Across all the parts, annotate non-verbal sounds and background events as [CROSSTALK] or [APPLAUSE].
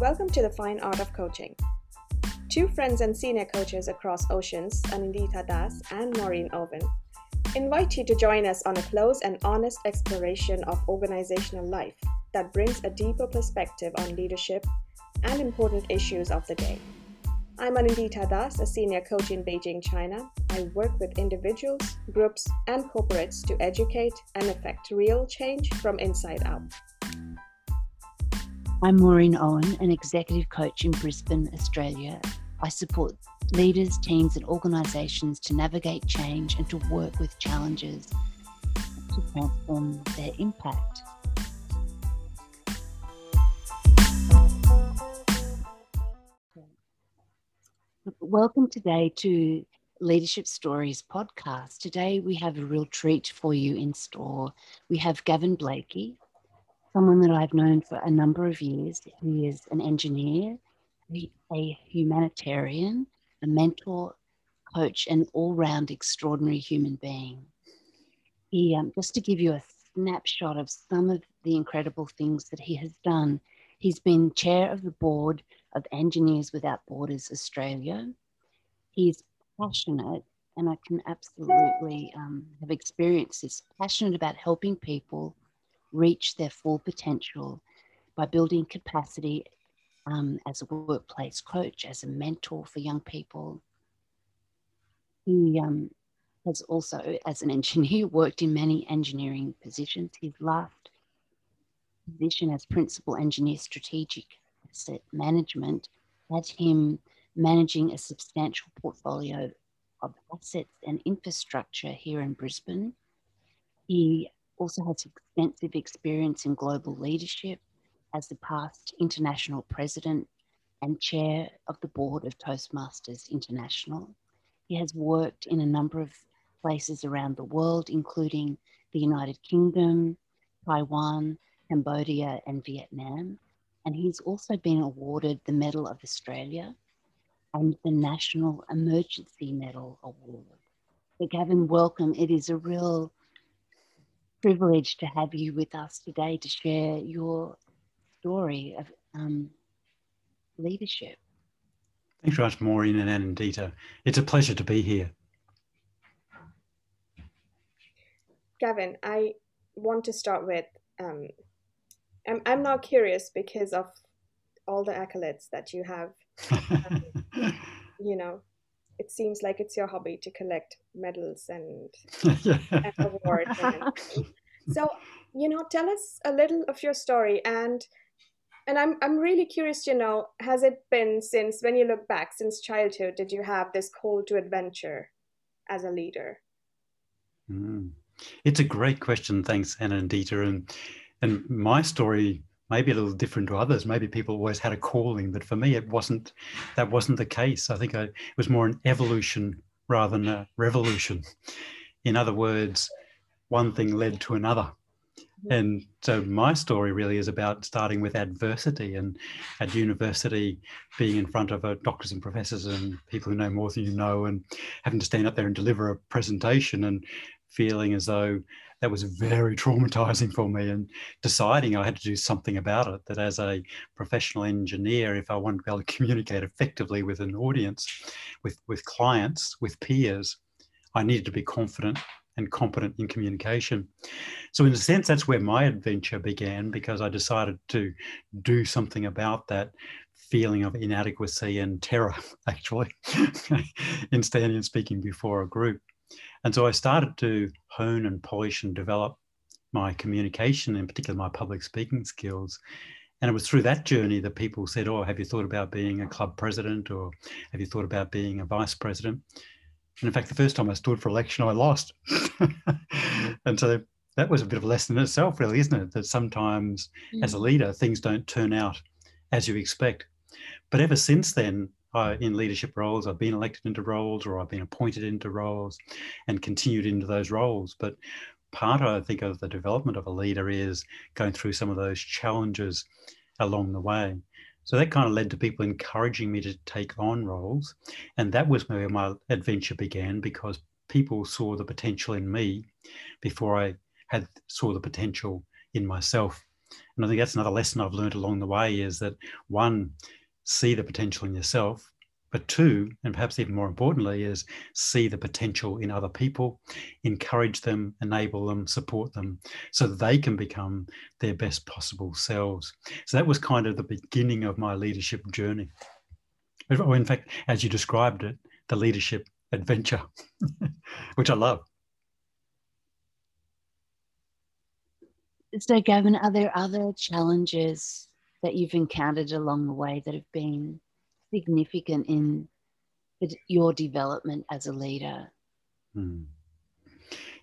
Welcome to the fine art of coaching. Two friends and senior coaches across oceans, Anindita Das and Maureen Owen, invite you to join us on a close and honest exploration of organizational life that brings a deeper perspective on leadership and important issues of the day. I'm Anindita Das, a senior coach in Beijing, China. I work with individuals, groups, and corporates to educate and effect real change from inside out. I'm Maureen Owen, an executive coach in Brisbane, Australia. I support leaders, teams, and organisations to navigate change and to work with challenges to transform their impact. Welcome today to Leadership Stories podcast. Today we have a real treat for you in store. We have Gavin Blakey, someone that I've known for a number of years. He is an engineer, a humanitarian, a mentor, coach, and all round extraordinary human being. He, um, just to give you a snapshot of some of the incredible things that he has done, he's been chair of the board of Engineers Without Borders Australia. He's passionate, and I can absolutely um, have experienced this, passionate about helping people reach their full potential by building capacity um, as a workplace coach, as a mentor for young people. He um, has also, as an engineer, [LAUGHS] worked in many engineering positions. His last position as principal engineer strategic asset management had him managing a substantial portfolio of assets and infrastructure here in Brisbane. He also has extensive experience in global leadership as the past international president and chair of the board of Toastmasters International. He has worked in a number of places around the world, including the United Kingdom, Taiwan, Cambodia, and Vietnam. And he's also been awarded the Medal of Australia and the National Emergency Medal Award. So, Gavin, welcome. It is a real privilege to have you with us today to share your story of um, leadership. Thanks very much, Maureen and Anindita. It's a pleasure to be here. Gavin, I want to start with um, I'm, I'm now curious because of all the accolades that you have. Um, [LAUGHS] you know, it seems like it's your hobby to collect medals and, [LAUGHS] and awards. And so, you know, tell us a little of your story and and I'm I'm really curious to know has it been since when you look back since childhood did you have this call to adventure as a leader? Mm. It's a great question, thanks Anindita. And and my story may be a little different to others. Maybe people always had a calling, but for me, it wasn't. That wasn't the case. I think I, it was more an evolution rather than a revolution. In other words, one thing led to another. Mm-hmm. And so my story really is about starting with adversity and at university being in front of uh, doctors and professors and people who know more than you know and having to stand up there and deliver a presentation and feeling as though that was very [LAUGHS] traumatizing for me and deciding I had to do something about it. That as a professional engineer, if I wanted to be able to communicate effectively with an audience, with, with clients, with peers, I needed to be confident and competent in communication. So, in a sense, that's where my adventure began because I decided to do something about that feeling of inadequacy and terror, [LAUGHS] actually, [LAUGHS] in standing and speaking before a group. And so I started to hone and polish and develop my communication, in particular my public speaking skills. And it was through that journey that people said, Oh, have you thought about being a club president or have you thought about being a vice president? And in fact, the first time I stood for election, I lost. [LAUGHS] and so that was a bit of a lesson in itself, really, isn't it? That sometimes mm. as a leader, things don't turn out as you expect. But ever since then, uh, in leadership roles. I've been elected into roles or I've been appointed into roles and continued into those roles. But part, I think, of the development of a leader is going through some of those challenges along the way. So that kind of led to people encouraging me to take on roles. And that was where my adventure began because people saw the potential in me before I had saw the potential in myself. And I think that's another lesson I've learned along the way is that one, see the potential in yourself, but two, and perhaps even more importantly, is see the potential in other people, encourage them, enable them, support them, so that they can become their best possible selves. So that was kind of the beginning of my leadership journey. In fact, as you described it, the leadership adventure, [LAUGHS] which I love. So, Gavin, are there other challenges that you've encountered along the way that have been significant in your development as a leader? Hmm.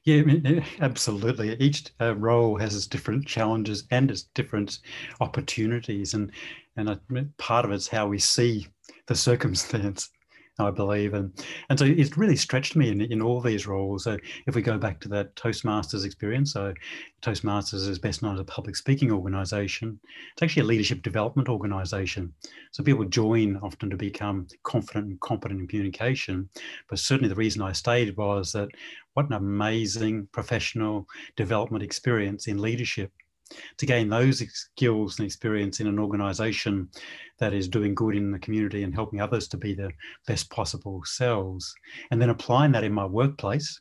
Yeah, I mean, absolutely. Each uh, role has its different challenges and its different opportunities, and and I, part of it's how we see the [LAUGHS] circumstance. I believe. And, and so it's really stretched me in, in all these roles. So if we go back to that Toastmasters experience, so Toastmasters is best known as a public speaking organization. It's actually a leadership development organization. So people join often to become confident and competent in communication. But certainly the reason I stayed was that what an amazing professional development experience in leadership to gain those skills and experience in an organization that is doing good in the community and helping others to be the best possible selves, and then applying that in my workplace.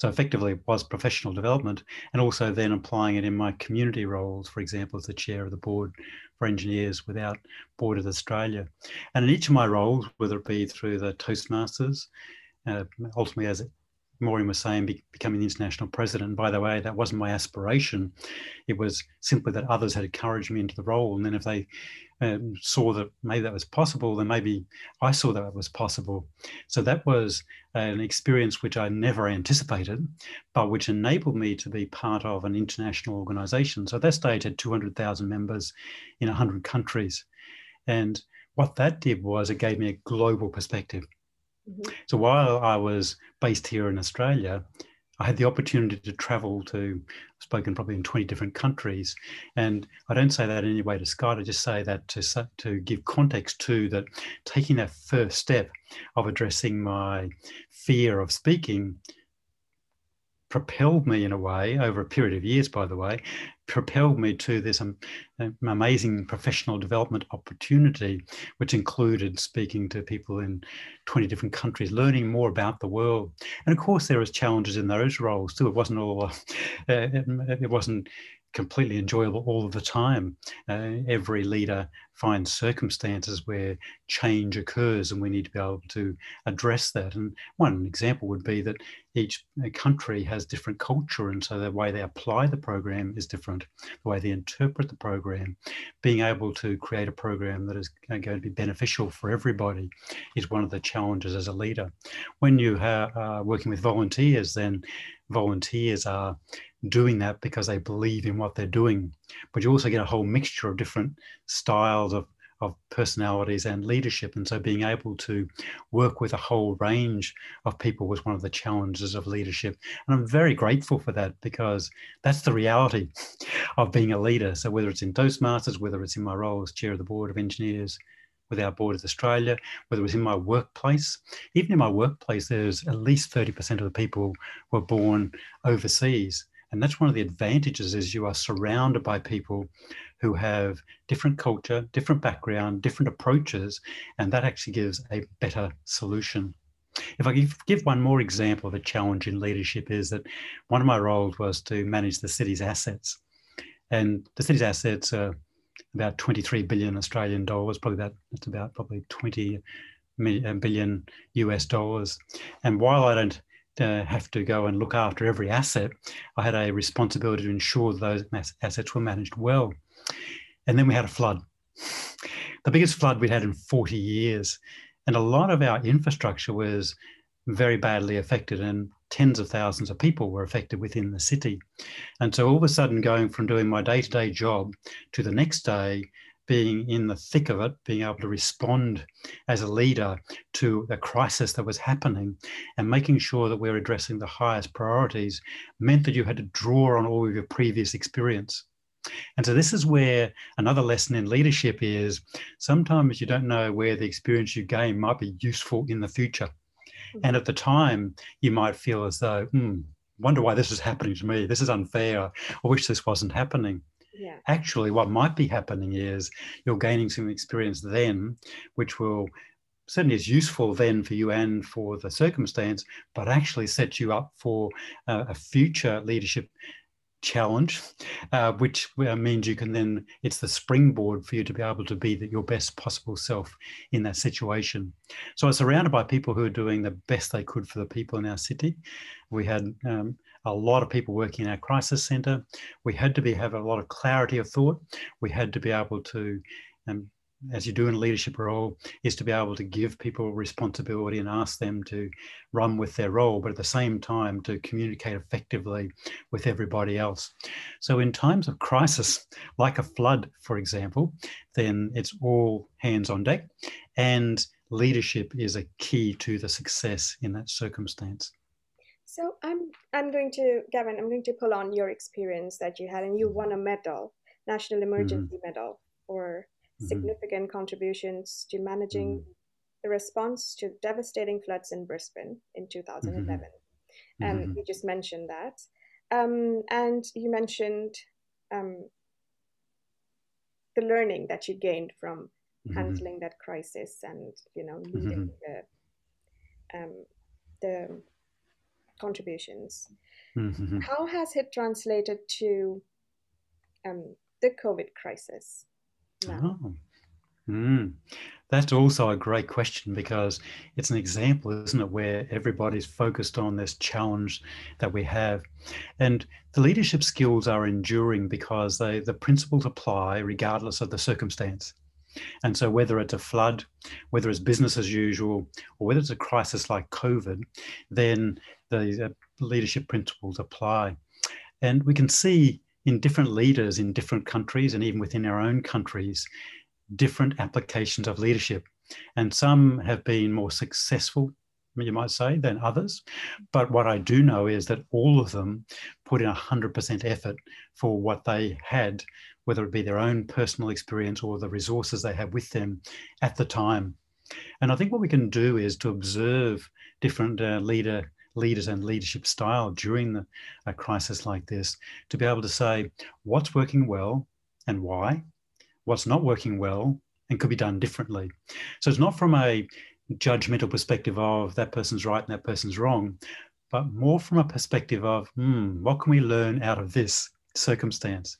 So effectively it was professional development and also then applying it in my community roles, for example, as the chair of the board for engineers without Borders Australia. And in each of my roles, whether it be through the Toastmasters, uh, ultimately as Maureen was saying, be, becoming the international president. By the way, that wasn't my aspiration. It was simply that others had encouraged me into the role. And then if they um, saw that maybe that was possible, then maybe I saw that it was possible. So that was an experience which I never anticipated, but which enabled me to be part of an international organization. So at that stage had 200,000 members in 100 countries. And what that did was it gave me a global perspective. Mm-hmm. So while I was based here in Australia, I had the opportunity to travel to, I've spoken probably in 20 different countries. And I don't say that in any way to Scott, I just say that to, to give context to that taking that first step of addressing my fear of speaking propelled me in a way over a period of years, by the way, propelled me to this um, amazing professional development opportunity, which included speaking to people in 20 different countries, learning more about the world. And of course, there was challenges in those roles too. It wasn't all, uh, it, it wasn't completely enjoyable all of the time. Uh, every leader finds circumstances where change occurs, and we need to be able to address that. And one example would be that each uh, country has different culture, and so the way they apply the program is different, the way they interpret the program. Being able to create a program that is going to be beneficial for everybody is one of the challenges as a leader. When you are working with volunteers, then volunteers are doing that because they believe in what they're doing. But you also get a whole mixture of different styles of, of personalities and leadership. And so being able to work with a whole range of people was one of the challenges of leadership. And I'm very grateful for that because that's the reality [LAUGHS] of being a leader. So whether it's in Toastmasters, whether it's in my role as chair of the board of engineers, Without Borders Australia, whether it was in my workplace. Even in my workplace, there's at least 30% of the people were born overseas. And that's one of the advantages is you are surrounded by people who have different culture, different background, different approaches, and that actually gives a better solution. If I give one more example of a challenge in leadership is that one of my roles was to manage the city's assets. And the city's assets are about 23 billion Australian dollars, probably that, that's about probably 20 uh, billion US dollars. And while I don't uh, have to go and look after every asset, I had a responsibility to ensure those assets were managed well. And then we had a flood, the biggest flood we'd had in 40 years. And a lot of our infrastructure was very badly affected, and tens of thousands of people were affected within the city. And so all of a sudden, going from doing my day to day job to the next day, being in the thick of it, being able to respond as a leader to the crisis that was happening and making sure that we're addressing the highest priorities meant that you had to draw on all of your previous experience. And so this is where another lesson in leadership is sometimes you don't know where the experience you gain might be useful in the future. And at the time, you might feel as though, hmm, wonder why this is happening to me. This is unfair. I wish this wasn't happening. Yeah. Actually, what might be happening is you're gaining some experience then, which will certainly is useful then for you and for the circumstance, but actually sets you up for uh, a future leadership challenge, uh, which uh, means you can then, it's the springboard for you to be able to be your best possible self in that situation. So I was surrounded by people who are doing the best they could for the people in our city. We had um, a lot of people working in our crisis centre. We had to be have a lot of clarity of thought. We had to be able to um, as you do in a leadership role, is to be able to give people responsibility and ask them to run with their role, but at the same time to communicate effectively with everybody else. So, in times of crisis, like a flood, for example, then it's all hands on deck, and leadership is a key to the success in that circumstance. So, I'm I'm going to Gavin, I'm going to pull on your experience that you had, and you won a medal, National Emergency mm-hmm. Medal, for Mm-hmm. significant contributions to managing mm-hmm. the response to devastating floods in Brisbane in 2011. Mm-hmm. Um, mm-hmm. you just mentioned that. Um, and you mentioned um, the learning that you gained from mm-hmm. handling that crisis and, you know, leading mm-hmm. the, um, the contributions. How has it translated to um, the COVID crisis? Oh. Mm. That's also a great question because it's an example, isn't it, where everybody's focused on this challenge that we have. And the leadership skills are enduring because they, the principles apply regardless of the circumstance. And so, whether it's a flood, whether it's business as usual, or whether it's a crisis like COVID, then the uh, leadership principles apply. And we can see in different leaders in different countries and even within our own countries, different applications of leadership. And some have been more successful, you might say, than others. But what I do know is that all of them put in 100% effort for what they had, whether it be their own personal experience or the resources they have with them at the time. And I think what we can do is to observe different uh, leader leaders and leadership style during the, a crisis like this to be able to say what's working well and why, what's not working well and could be done differently. So it's not from a judgmental perspective of that person's right and that person's wrong, but more from a perspective of hmm, what can we learn out of this circumstance?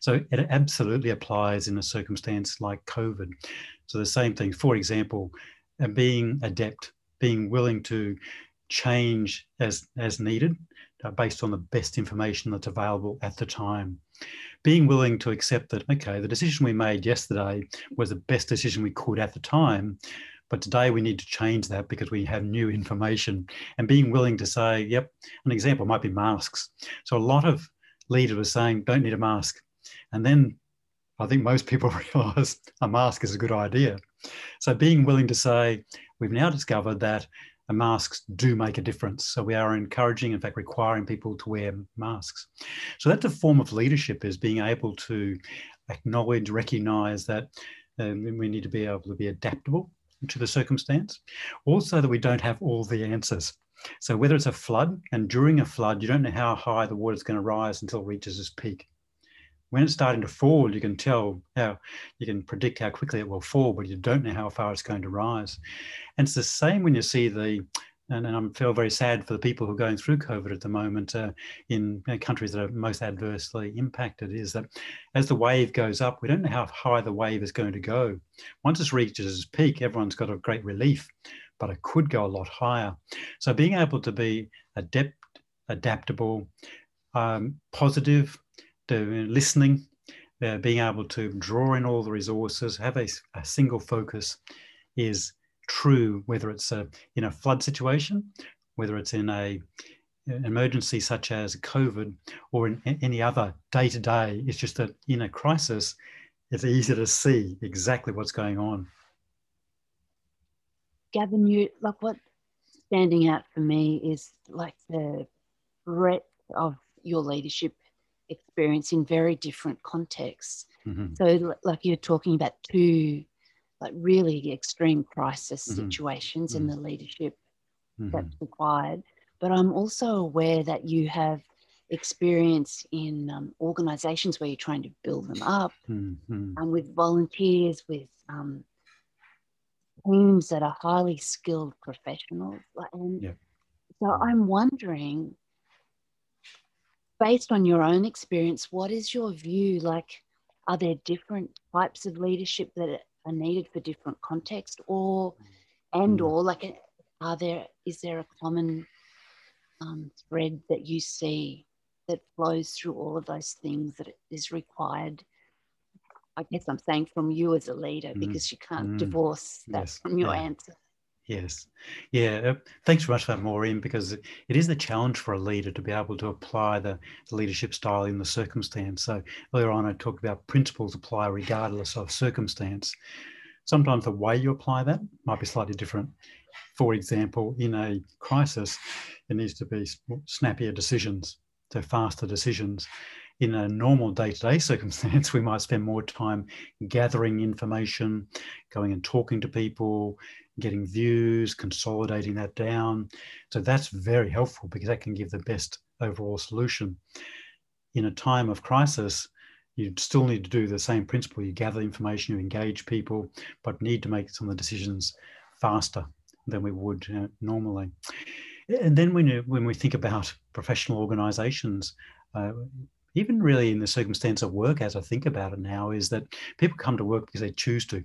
So it absolutely applies in a circumstance like COVID. So the same thing, for example, being adept, being willing to change as, as needed uh, based on the best information that's available at the time. Being willing to accept that, okay, the decision we made yesterday was the best decision we could at the time, but today we need to change that because we have new information. And being willing to say, yep, an example might be masks. So a lot of leaders was saying, don't need a mask. And then I think most people [LAUGHS] realize a mask is a good idea. So being willing to say, we've now discovered that masks do make a difference. So we are encouraging, in fact, requiring people to wear masks. So that's a form of leadership is being able to acknowledge, recognize that um, we need to be able to be adaptable to the circumstance. Also that we don't have all the answers. So whether it's a flood, and during a flood, you don't know how high the water is going to rise until it reaches its peak when it's starting to fall, you can tell how you can predict how quickly it will fall, but you don't know how far it's going to rise. And it's the same when you see the and, and I feel very sad for the people who are going through COVID at the moment uh, in countries that are most adversely impacted. Is that as the wave goes up, we don't know how high the wave is going to go. Once it reaches its peak, everyone's got a great relief, but it could go a lot higher. So being able to be adept, adaptable, um, positive, listening, uh, being able to draw in all the resources, have a, a single focus is true, whether it's a, in a flood situation, whether it's in a an emergency such as COVID or in any other day to day. It's just that in a crisis, it's easy to see exactly what's going on. Gavin, you like what standing out for me is like the breadth of your leadership experience in very different contexts. Mm-hmm. So, like you're talking about two, like really extreme crisis mm-hmm. situations mm-hmm. in the leadership that's mm-hmm. required. But I'm also aware that you have experience in um, organizations where you're trying to build them up Mm-hmm. um, with volunteers, with um, teams that are highly skilled professionals. And Yeah. so I'm wondering, based on your own experience, what is your view? Like, are there different types of leadership that are needed for different contexts, or and Mm. or like, are there is there a common um, thread that you see that flows through all of those things that is required? I guess I'm saying from you as a leader Mm. because you can't Mm. divorce that Yes. from your Yeah. answer. Yes. Yeah. uh, Thanks very much for that, Maureen, because it is the challenge for a leader to be able to apply the, the leadership style in the circumstance. So earlier on, I talked about principles apply regardless of circumstance. Sometimes the way you apply that might be slightly different. For example, in a crisis, it needs to be snappier decisions, so faster decisions. In a normal day to day circumstance, we might spend more time gathering information, going and talking to people, getting views, consolidating that down. So that's very helpful because that can give the best overall solution. In a time of crisis, you still need to do the same principle. You gather information, you engage people, but need to make some of the decisions faster than we would normally. And then when, you, when we think about professional organizations, uh, even really in the circumstance of work, as I think about it now, is that people come to work because they choose to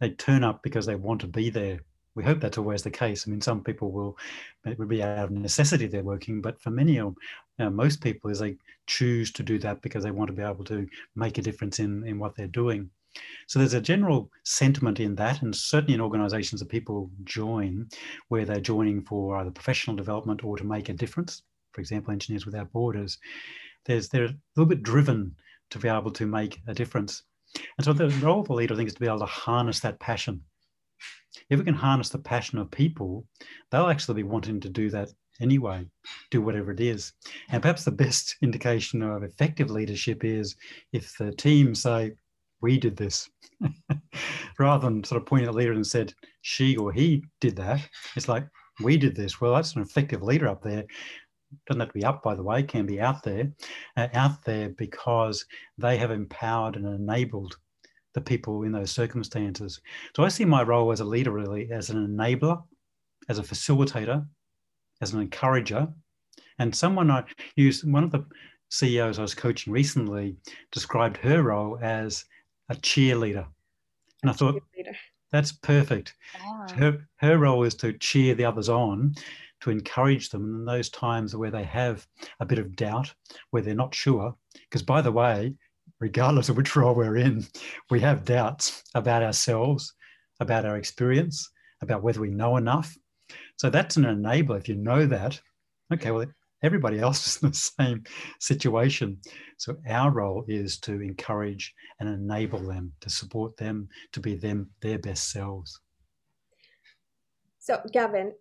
they turn up because they want to be there. We hope that's always the case. I mean, some people will it would be out of necessity they're working, but for many of uh, most people, is they choose to do that because they want to be able to make a difference in in what they're doing. So there's a general sentiment in that, and certainly in organisations that people join, where they're joining for either professional development or to make a difference. For example, Engineers Without Borders, there's they're a little bit driven to be able to make a difference. And so the role of a leader, I think, is to be able to harness that passion. If we can harness the passion of people, they'll actually be wanting to do that anyway, do whatever it is. And perhaps the best [LAUGHS] indication of effective leadership is if the team say, we did this, [LAUGHS] rather than sort of pointing at the leader and said, she or he did that. It's like, we did this. Well, that's an effective leader up there. Doesn't have to be up, by the way, can be out there, uh, out there because they have empowered and enabled the people in those circumstances. So I see my role as a leader really as an enabler, as a facilitator, as an encourager, and someone I used, one of the CEOs I was coaching recently described her role as a cheerleader. And I thought, that's perfect. Wow. Her, her role is to cheer the others on, to encourage them in those times where they have a bit of doubt, where they're not sure. Because, by the way, regardless of which role we're in, we have doubts about ourselves, about our experience, about whether we know enough. So that's an enabler. If you know that, okay, well, everybody else is in the same situation. So our role is to encourage and enable them, to support them, to be them their best selves. So, Gavin,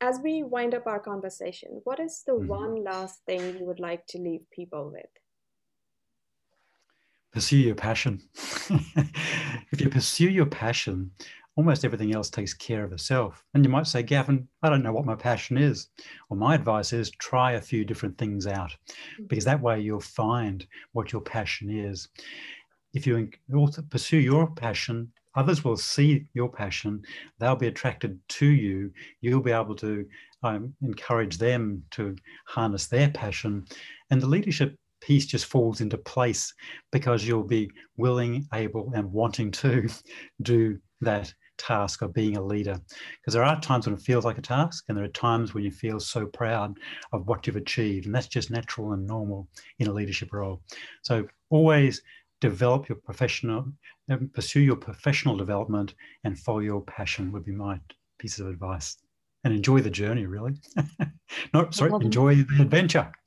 as we wind up our conversation, what is the Mhm. one last thing you would like to leave people with? pursue your passion. [LAUGHS] if you pursue your passion, almost everything else takes care of itself. And you might say, Gavin, I don't know what my passion is. Well, my advice is try a few different things out because that way you'll find what your passion is. If you also pursue your passion, others will see your passion. They'll be attracted to you. You'll be able to um, encourage them to harness their passion. And the leadership piece just falls into place because you'll be willing, able, and wanting to [LAUGHS] do that task of being a leader. Because there are times when it feels like a task, and there are times when you feel so proud of what you've achieved. And that's just natural and normal in a leadership role. So always develop your professional, um, pursue your professional development, and follow your passion would be my piece of advice. And enjoy the journey, really. [LAUGHS] no, sorry, enjoy the adventure. [LAUGHS]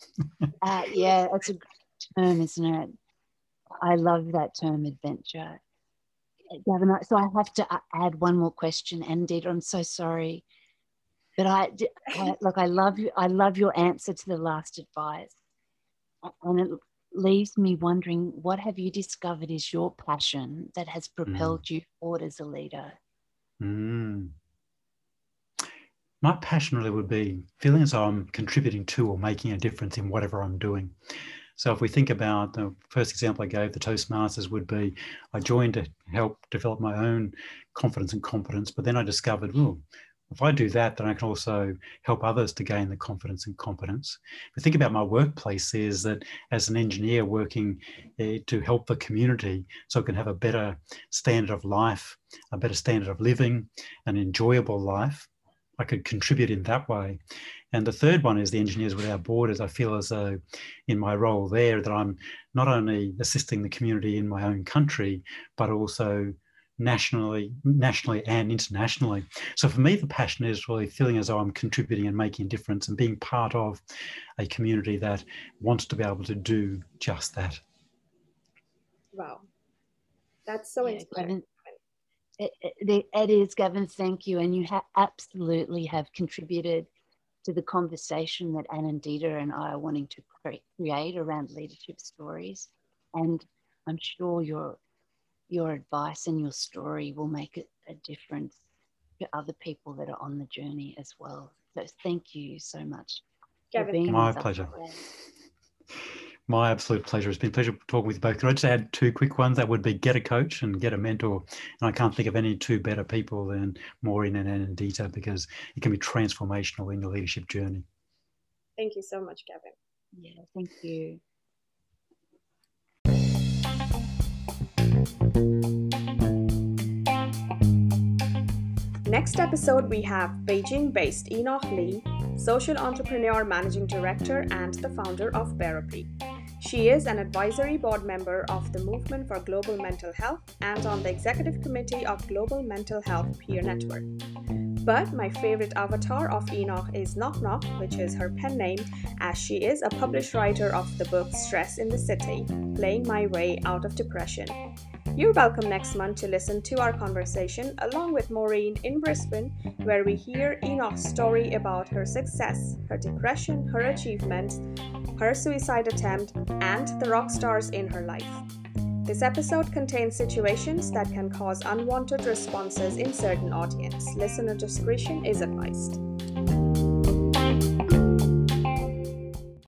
Uh, yeah, that's a great term, isn't it? I love that term, adventure. Gavin, so I have to add one more question, Anindita, I'm so sorry, but I look, I love you. I love your answer to the last advice, and it leaves me wondering, what have you discovered is your passion that has propelled you forward as a leader? Mm. my passion really would be feeling as though I'm contributing to or making a difference in whatever I'm doing. So if we think about the first example I gave, the Toastmasters would be I joined to help develop my own confidence and competence, but then I discovered, well, if I do that, then I can also help others to gain the confidence and competence. But think about my workplace is that as an engineer working uh, to help the community so it can have a better standard of life, a better standard of living, an enjoyable life, I could contribute in that way. And the third one is the Engineers Without Borders. I feel as though in my role there that I'm not only assisting the community in my own country, but also nationally, nationally and internationally. So for me, the passion is really feeling as though I'm contributing and making a difference and being part of a community that wants to be able to do just that. Wow. That's so yeah, inspiring. It, it, it is, Gavin. Thank you. And you ha- absolutely have contributed to the conversation that Anindita and I are wanting to create around leadership stories. And I'm sure your your advice and your story will make a, a difference to other people that are on the journey as well. So thank you so much. Gavin. My pleasure. My absolute pleasure. It's been a pleasure talking with you both. Can I just add two quick ones? That would be get a coach and get a mentor. And I can't think of any two better people than Maureen and Anindita because it can be transformational in your leadership journey. Thank you so much, Gavin. Yeah, thank you. Next episode, we have Beijing based Enoch Li, social entrepreneur, managing director, and the founder of Therapy. She is an advisory board member of the Movement for Global Mental Health and on the executive committee of Global Mental Health Peer Network. But my favorite avatar of Enoch is Knock Knock, which is her pen name, as she is a published writer of the book Stress in the City Playing My Way Out of Depression. You're welcome next month to listen to our conversation along with Maureen in Brisbane, where we hear Enoch's story about her success, her depression, her achievements, her suicide attempt, and the rock stars in her life. This episode contains situations that can cause unwanted responses in certain audience. Listener discretion is advised.